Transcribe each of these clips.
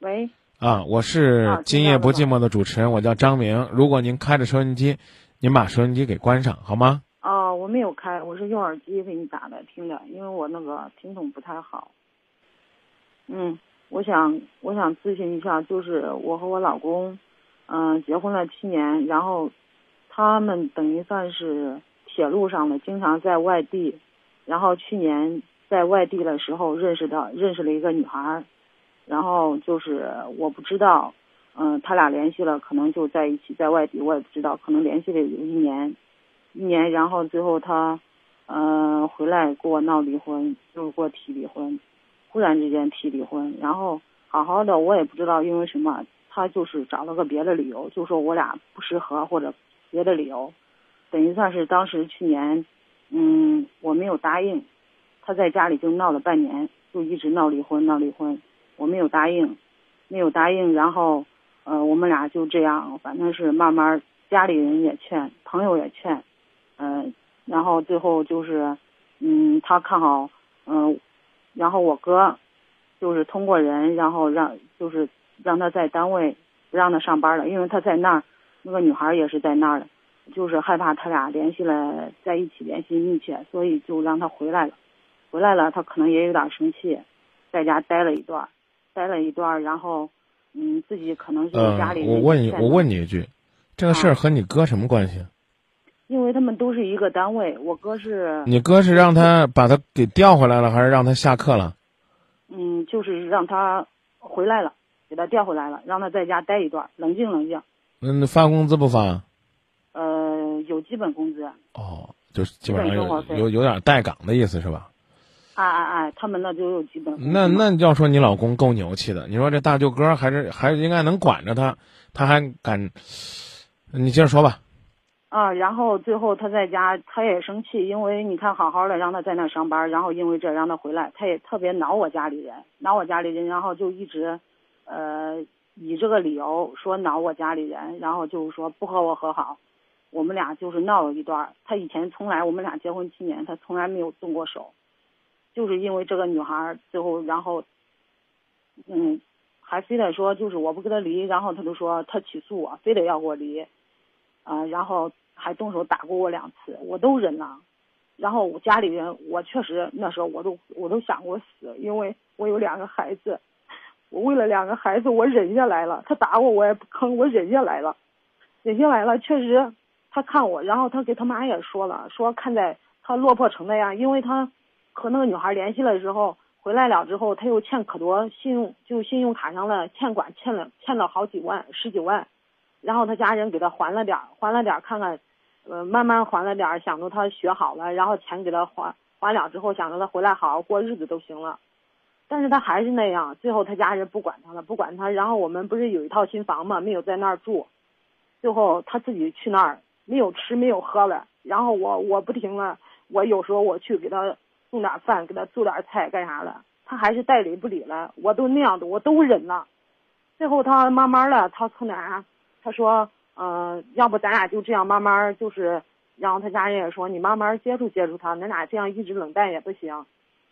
喂，啊，我是啊今夜不寂寞的主持人，我叫张明。如果您开着收音机，您把收音机给关上好吗？哦，我没有开，我是用耳机给你打的听的，因为我那个听筒不太好。嗯，我想我想咨询一下，就是我和我老公，嗯、结婚了七年，然后他们等于算是铁路上的，经常在外地，然后去年在外地的时候认识的，认识了一个女孩儿，然后就是我不知道，嗯、他俩联系了，可能就在一起，在外地我也不知道，可能联系了有一年，一年，然后最后他，呃，回来跟我闹离婚，就是给我提离婚，忽然之间提离婚，然后好好的我也不知道因为什么，他就是找了个别的理由，就说我俩不适合或者别的理由，等于算是当时去年，嗯，我没有答应，他在家里就闹了半年，就一直闹离婚，闹离婚，我没有答应，没有答应，然后，呃，我们俩就这样，反正是慢慢，家里人也劝，朋友也劝，嗯、然后最后就是，嗯，他看好，嗯、然后我哥，就是通过人，然后让就是让他在单位不让他上班了，因为他在那儿，那个女孩也是在那儿的，就是害怕他俩联系了在一起联系密切，所以就让他回来了。回来了，他可能也有点生气，在家待了一段，待了一段儿，然后，嗯，自己可能是呃家里，呃我问你，我问你一句，这个事儿啊和你哥什么关系？因为他们都是一个单位，我哥是，你哥是让他把他给调回来了，还是让他下课了？嗯，就是让他回来了，给他调回来了，让他在家待一段，冷静冷静。嗯，发工资不发？呃，有基本工资，哦，就是基本上有有有点带岗的意思是吧？哎哎哎，他们那就有基本那嘛那要说你老公够牛气的，你说这大舅哥还是还是应该能管着他，他还敢，你接着说吧。啊，然后最后他在家，他也生气，因为你看好好的让他在那上班，然后因为这让他回来，他也特别恼我家里人，恼我家里人，然后就一直，呃，以这个理由说恼我家里人，然后就是说不和我和好，我们俩就是闹了一段儿。他以前从来我们俩结婚七年，他从来没有动过手，就是因为这个女孩，最后然后，嗯，还非得说就是我不跟他离，然后他就说他起诉我，非得要给我离。啊、然后还动手打过我两次，我都忍了。然后我家里人，我确实那时候我都我都想过死，因为我有两个孩子，我为了两个孩子我忍下来了。他打我我也不吭，我忍下来了，忍下来了。确实，他看我，然后他给他妈也说了，说看在他落魄成那样，因为他和那个女孩联系了之后，回来了之后，他又欠可多信用，就信用卡上的欠款欠了欠了好几万，十几万。然后他家人给他还了点儿，还了点儿，看看，呃，慢慢还了点儿，想着他学好了，然后钱给他还还了之后，想着他回来好好过日子都行了。但是他还是那样，最后他家人不管他了，不管他。然后我们不是有一套新房嘛，没有在那儿住，最后他自己去那儿，没有吃没有喝了。然后我我不停了，我有时候我去给他送点饭，给他做点菜干啥了，他还是带理不理了，我都那样的，我都忍了。最后他慢慢的，他从哪？他说，呃，要不咱俩就这样慢慢就是，然后他家人也说你慢慢接触接触他，咱俩这样一直冷淡也不行。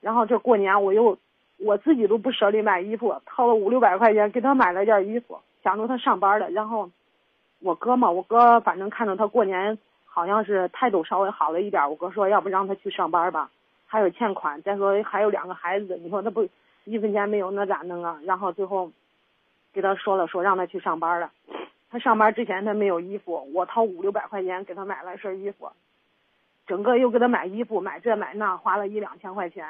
然后这过年我又我自己都不舍得买衣服，掏了五六百块钱给他买了件衣服，想着他上班了。然后我哥嘛，我哥反正看着他过年好像是态度稍微好了一点，我哥说要不让他去上班吧，还有欠款，再说还有两个孩子，你说他不一分钱没有那咋弄啊？然后最后给他说了，说让他去上班了。他上班之前他没有衣服，我掏五六百块钱给他买了身衣服，整个又给他买衣服，买这买那，花了一两千块钱，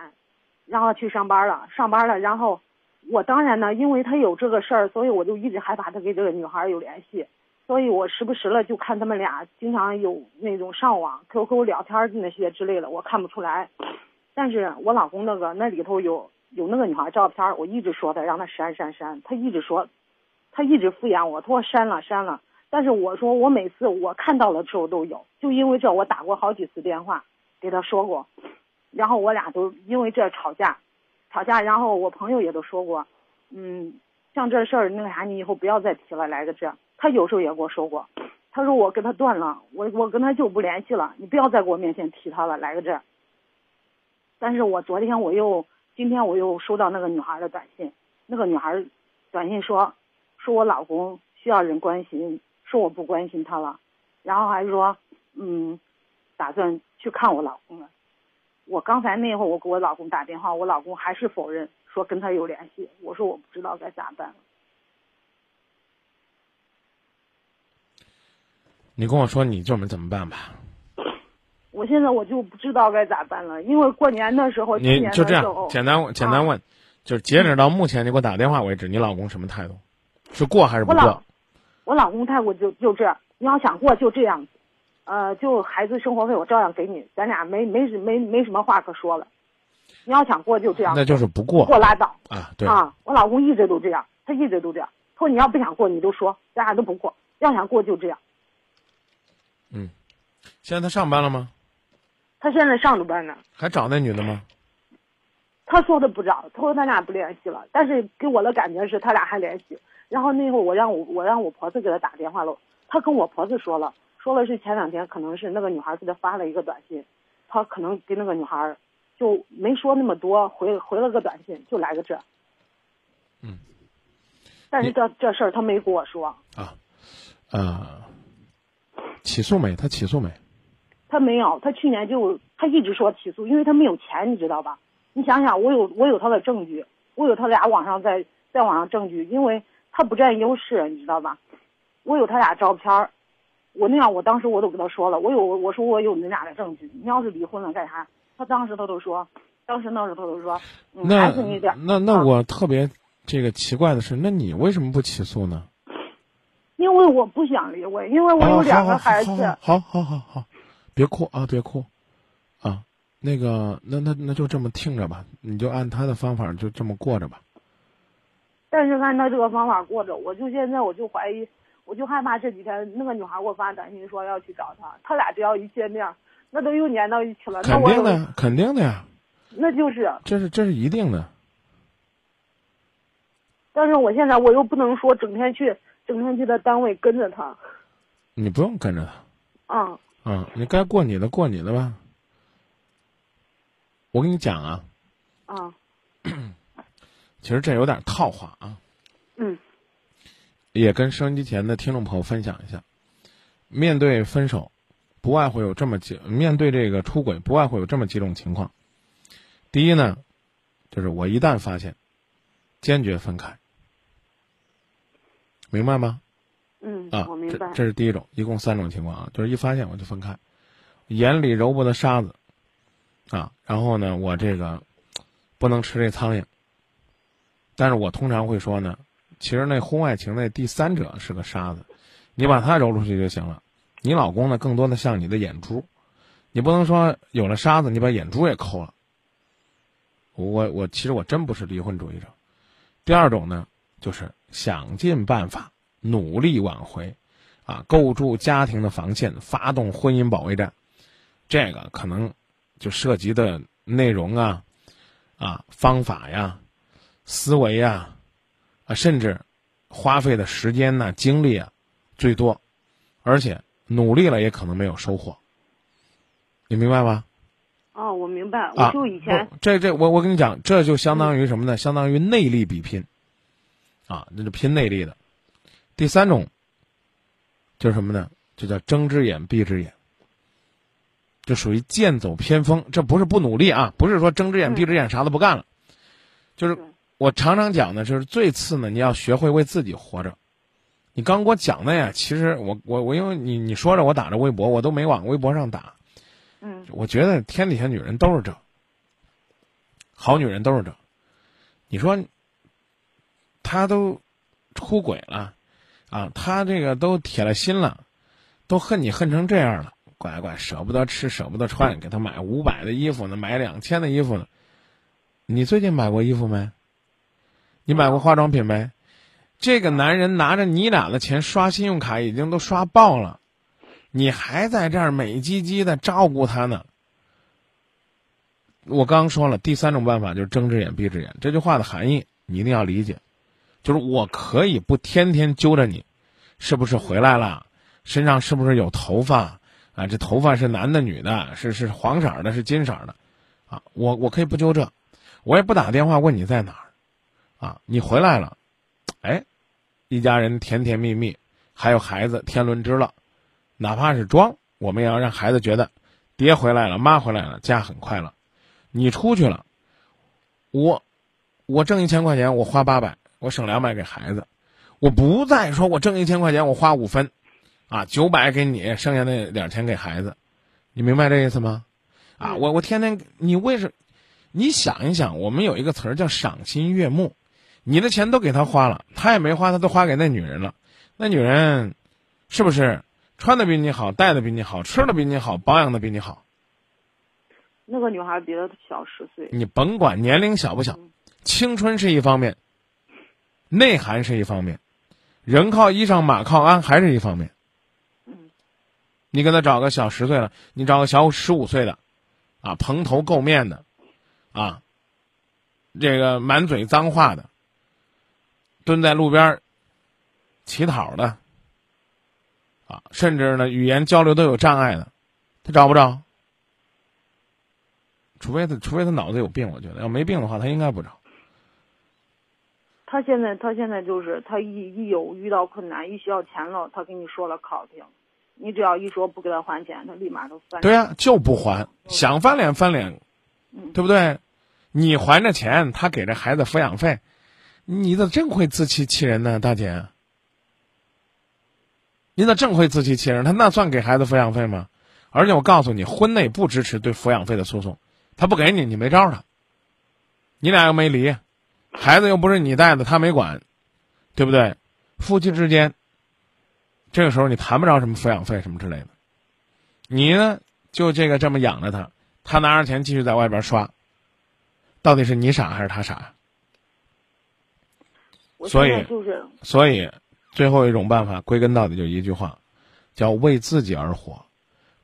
然后去上班了，上班了，然后我当然呢，因为他有这个事儿，所以我就一直害怕他跟这个女孩有联系，所以我时不时的就看他们俩经常有那种上网、QQ 聊天那些之类的，我看不出来，但是我老公那个那里头有有那个女孩照片，我一直说他让他删删删，他一直说。他一直敷衍我，他说删了删了，但是我说我每次我看到了之后都有，就因为这我打过好几次电话给他说过，然后我俩都因为这吵架，吵架，然后我朋友也都说过，嗯，像这事儿那个啥，你以后不要再提了，来个这，他有时候也跟我说过，他说我跟他断了，我我跟他就不联系了，你不要再给我面前提他了，来个这，但是我昨天我又今天我又收到那个女孩的短信，那个女孩短信说，说我老公需要人关心，说我不关心他了，然后还说，嗯，打算去看我老公了。我刚才那会儿我给我老公打电话，我老公还是否认，说跟他有联系。我说我不知道该咋办了。你跟我说你这么怎么办吧？我现在我就不知道该咋办了，因为过年的时候，你就这样简单简单问，就是截止到目前你给我打电话为止，你老公什么态度？是过还是不过？我老公态度就就这，你要想过就这样，呃，就孩子生活费我照样给你，咱俩没没没没什么话可说了。你要想过就这样，那就是不过过拉倒啊！对啊，我老公一直都这样，他一直都这样。他说你要不想过，你就说，咱俩都不过。要想过就这样。嗯，现在他上班了吗？他现在上着班呢。还找那女的吗？他说的不找，他说他俩不联系了。但是给我的感觉是他俩还联系。然后那会儿我让我我让我婆子给他打电话了，他跟我婆子说了，说了是前两天可能是那个女孩给他发了一个短信，他可能给那个女孩就没说那么多，回回了个短信就来个这。嗯。但是这这事儿他没跟我说。啊，呃。起诉没？他起诉没？他没有。他去年就他一直说起诉，因为他没有钱，你知道吧？你想想，我有我有他的证据，我有他俩网上在在网上证据，因为他不占优势，你知道吧？我有他俩照片儿，我那样，我当时我都跟他说了，我有我说我有你俩的证据，你要是离婚了干啥？他当时他都说，当时那时候他都说，还是你点。那那我特别这个奇怪的是，那你为什么不起诉呢？因为我不想离婚，因为我有两个孩子。好好好好，别哭啊，别哭，啊，那个，那那那就这么听着吧，你就按他的方法就这么过着吧。但是按照这个方法过着，我就现在我就怀疑，我就害怕这几天那个女孩给我发短信说要去找他，他俩只要一见面，那都又粘到一起了。肯定的，肯定的呀。那就是。这是这是一定的。但是我现在我又不能说整天去。整天去在单位跟着他，你不用跟着他。啊。嗯，你该过你的过你的吧。我跟你讲啊。啊。其实这有点套话啊。嗯。也跟收音机前的听众朋友分享一下，面对分手，不外乎有这么几；面对这个出轨，不外乎有这么几种情况。第一呢，就是我一旦发现，坚决分开。明白吗？嗯啊，我明白。这是第一种，一共三种情况啊，就是一发现我就分开，眼里揉不得沙子，啊，然后呢，我这个不能吃这苍蝇。但是我通常会说呢，其实那婚外情那第三者是个沙子，你把它揉出去就行了。你老公呢，更多的像你的眼珠，你不能说有了沙子，你把眼珠也抠了。我我其实我真不是离婚主义者。第二种呢。就是想尽办法努力挽回，啊，构筑家庭的防线，发动婚姻保卫战，这个可能就涉及的内容啊，啊，方法呀，思维呀，啊，甚至花费的时间呐、精力啊，最多，而且努力了也可能没有收获，你明白吧？哦，我明白。我就以前这这，我我跟你讲，这就相当于什么呢？相当于内力比拼。啊，那就拼内力的。第三种，就是什么呢？就叫睁只眼闭只眼，就属于剑走偏锋。这不是不努力啊，不是说睁只眼闭只眼啥都不干了。就是我常常讲的，就是最次呢，你要学会为自己活着。你刚给我讲的呀，其实我我我，因为你你说着我打着微博，我都没往微博上打。嗯。我觉得天底下女人都是这，好女人都是这。你说。他都出轨了，啊，他这个都铁了心了，都恨你恨成这样了，乖乖舍不得吃舍不得穿，给他买五百的衣服呢，买两千的衣服呢。你最近买过衣服没？你买过化妆品没？这个男人拿着你俩的钱刷信用卡已经都刷爆了，你还在这儿美唧唧的照顾他呢。我刚说了，第三种办法就是睁只眼闭只眼。这句话的含义你一定要理解。就是我可以不天天揪着你，是不是回来了？身上是不是有头发？啊，这头发是男的女的？是是黄色的？是金色的？啊，我我可以不揪这，我也不打电话问你在哪儿，啊，你回来了，哎，一家人甜甜蜜蜜，还有孩子天伦之乐，哪怕是装，我们也要让孩子觉得，爹回来了，妈回来了，家很快乐。你出去了，我，我挣一千块钱，我花八百，我省两百给孩子，我不再说我挣一千块钱，我花五分，啊，九百给你，剩下那点钱给孩子，你明白这意思吗？啊，我我天天你为什，你想一想，我们有一个词儿叫赏心悦目，你的钱都给他花了，他也没花，他都花给那女人了，那女人，是不是穿的比你好，戴的比你好，吃的比你好，保养的比你好？那个女孩比他小十岁。你甭管年龄小不小，青春是一方面，内涵是一方面，人靠衣裳，马靠鞍还是一方面。嗯，你给他找个小十岁了，你找个小十五岁的，啊，蓬头垢面的，啊，这个满嘴脏话的，蹲在路边乞讨的，啊，甚至呢语言交流都有障碍的，他找不着。除非他，除非他脑子有病，我觉得要没病的话，他应该不找。他现在，他现在就是他一一有遇到困难，一需要钱了，他跟你说了可好听，你只要一说不给他还钱，他立马就翻。对呀，就不还，想翻脸翻脸，对不对？你还着钱，他给这孩子抚养费，你咋真会自欺欺人呢，大姐？你咋真会自欺欺人？他那算给孩子抚养费吗？而且我告诉你，婚内不支持对抚养费的诉讼。他不给你，你没招了。你俩又没离，孩子又不是你带的，他没管，对不对？夫妻之间，这个时候你谈不着什么抚养费什么之类的。你呢，就这个这么养着他，他拿着钱继续在外边刷。到底是你傻还是他傻？所以，所以，最后一种办法，归根到底就一句话，叫为自己而活。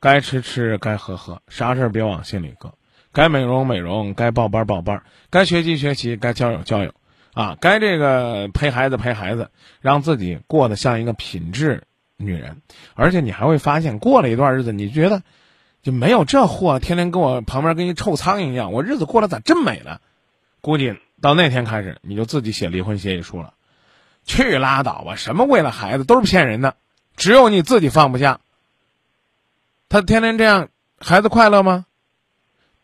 该吃吃，该喝喝，啥事儿别往心里搁。该美容美容，该报班报班，该学习学习，该交友交友，啊，该这个陪孩子陪孩子，让自己过得像一个品质女人。而且你还会发现，过了一段日子，你觉得就没有这货天天跟我旁边跟一臭苍蝇一样，我日子过得咋这美呢？估计到那天开始，你就自己写离婚协议书了。去拉倒吧，什么为了孩子都是骗人的，只有你自己放不下。他天天这样，孩子快乐吗？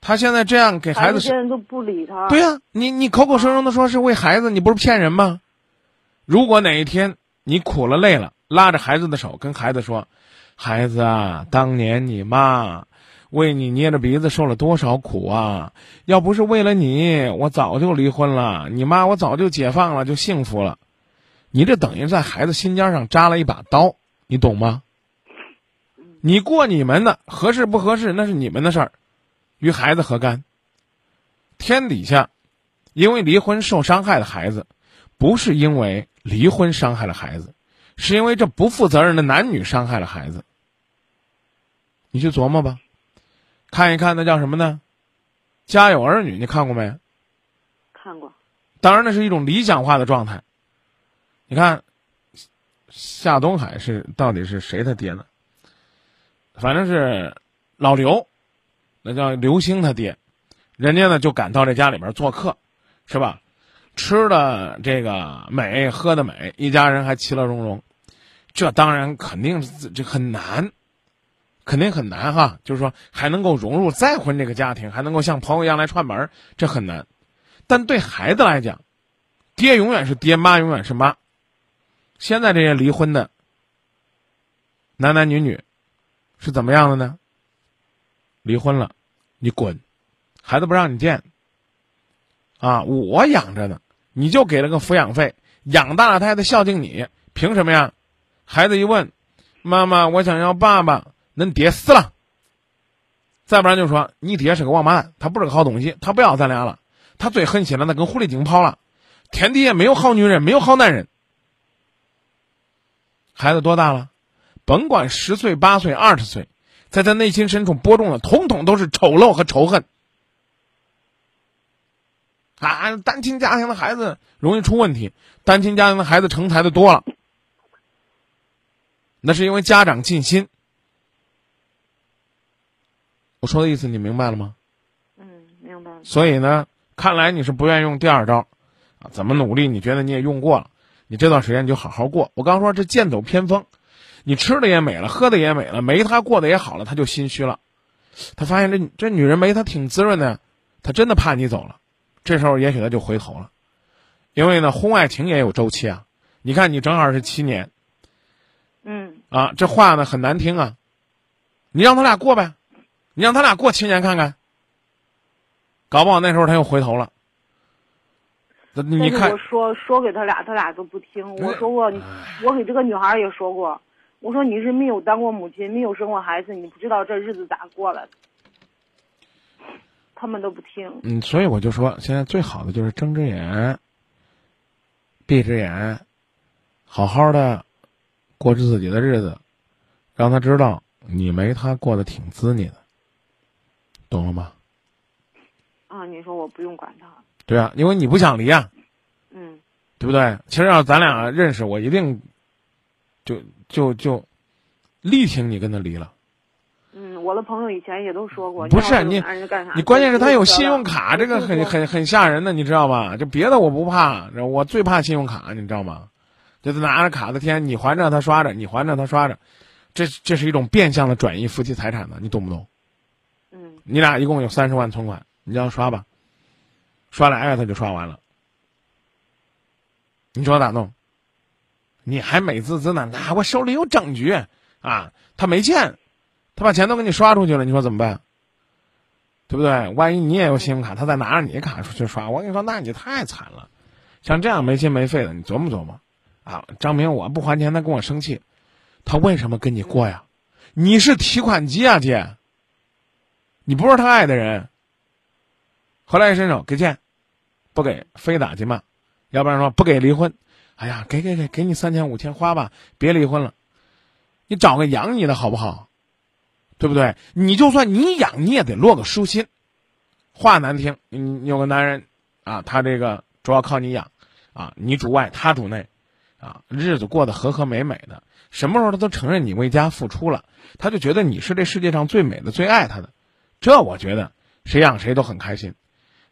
他现在这样给孩子，现在都不理他。对呀，你你口口声声的说是为孩子，你不是骗人吗？如果哪一天你苦了累了，拉着孩子的手跟孩子说：“孩子啊，当年你妈为你捏着鼻子受了多少苦啊！要不是为了你，我早就离婚了，你妈我早就解放了，就幸福了。”你这等于在孩子心尖上扎了一把刀，你懂吗？你过你们的，合适不合适那是你们的事儿。与孩子何干？天底下，因为离婚受伤害的孩子，不是因为离婚伤害了孩子，是因为这不负责任的男女伤害了孩子。你去琢磨吧，看一看那叫什么呢？家有儿女，你看过没？看过。当然，那是一种理想化的状态。你看，夏东海是到底是谁他爹呢？反正是老刘。那叫刘星他爹，人家呢就赶到这家里边做客，是吧？吃的这个美，喝的美，一家人还其乐融融。这当然肯定是这很难，肯定很难哈。就是说还能够融入再婚这个家庭，还能够像朋友一样来串门，这很难。但对孩子来讲，爹永远是爹，妈永远是妈。现在这些离婚的男男女女是怎么样的呢？离婚了，你滚，孩子不让你见。啊，我养着呢，你就给了个抚养费，养大了他还得孝敬你，凭什么呀？孩子一问，妈妈，我想要爸爸，恁爹死了。再不然就说你爹是个王八蛋，他不是个好东西，他不要咱俩了，他最狠心了，那跟狐狸精跑了。天底下没有好女人，没有好男人。孩子多大了？甭管十岁、八岁、二十岁。在他内心深处播种的，统统都是丑陋和仇恨。啊，单亲家庭的孩子容易出问题，单亲家庭的孩子成才的多了，那是因为家长尽心。我说的意思你明白了吗？嗯，明白了。所以呢，看来你是不愿意用第二招，啊，怎么努力？你觉得你也用过了，你这段时间你就好好过。我刚说这剑走偏锋，你吃的也美了，喝的也美了，没他过得也好了，他就心虚了。他发现这这女人没他挺滋润的，他真的怕你走了。这时候也许他就回头了，因为呢，婚外情也有周期啊。你看你正好是七年，嗯啊，这话呢很难听啊。你让他俩过呗，你让他俩过七年看看，搞不好那时候他又回头了。那你看我，说说给他俩，他俩都不听。我说过，我给这个女孩也说过，我说你是没有当过母亲，没有生过孩子，你不知道这日子咋过来的。他们都不听。嗯，所以我就说，现在最好的就是睁只眼，闭只眼，好好的过着自己的日子，让他知道你没他过得挺滋腻的，懂了吗？啊，你说我不用管他。对啊，因为你不想离啊，嗯对不对？其实要咱俩认识，我一定就就就力挺你跟他离了。嗯，我的朋友以前也都说过，不是你？你关键是他有信用卡，这个很很很吓人的，你知道吧？就别的我不怕，我最怕信用卡，你知道吗？就是拿着卡的天，你还着他刷着，你还着他刷着，这这是一种变相的转移夫妻财产的，你懂不懂？嗯你俩一共有三十万存款，你让他刷吧，刷俩月他就刷完了，你说咋弄？你还美滋滋呢？那我手里有证据啊，他没钱，他把钱都给你刷出去了，你说怎么办？对不对？万一你也有信用卡，他再拿着你卡出去刷，我跟你说，那你太惨了。像这样没心没肺的，你琢磨琢磨啊！张明，我不还钱，他跟我生气，他为什么跟你过呀？你是提款机啊，姐，你不是他爱的人。后来伸手给钱，不给非打即骂，要不然说不给离婚。哎呀，给给给，给你三千五千花吧，别离婚了。你找个养你的好不好？对不对？你就算你养，你也得落个舒心。话难听，你有个男人啊，他这个主要靠你养，啊，你主外，他主内，啊，日子过得和和美美的，什么时候他都承认你为家付出了，他就觉得你是这世界上最美的、最爱他的。这我觉得谁养谁都很开心。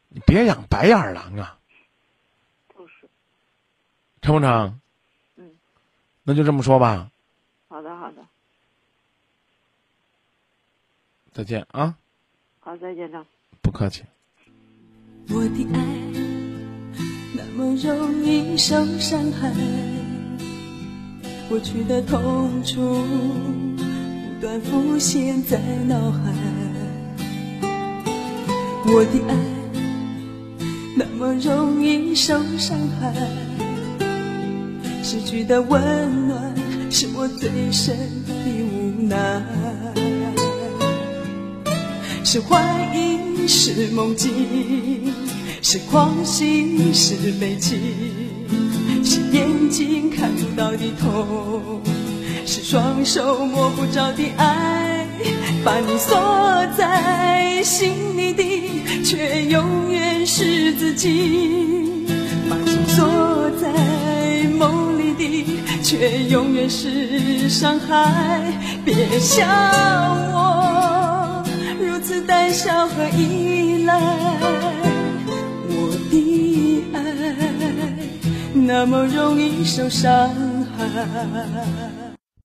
你别养白眼狼啊，成不成？嗯，那就这么说吧，好的好的，再见啊，好再见张。不客气。我的爱那么容易受伤害，过去的痛楚不断浮现在脑海。我的爱那么容易受伤害，失去的温暖是我最深的无奈。是怀疑，是梦境，是狂喜，是悲情，是眼睛看不到的痛，是双手摸不着的爱，把你锁在心里的，却永远是自己，把心锁在梦里的，却永远是伤害。别笑我。如此胆小和依赖，我的爱那么容易受伤害。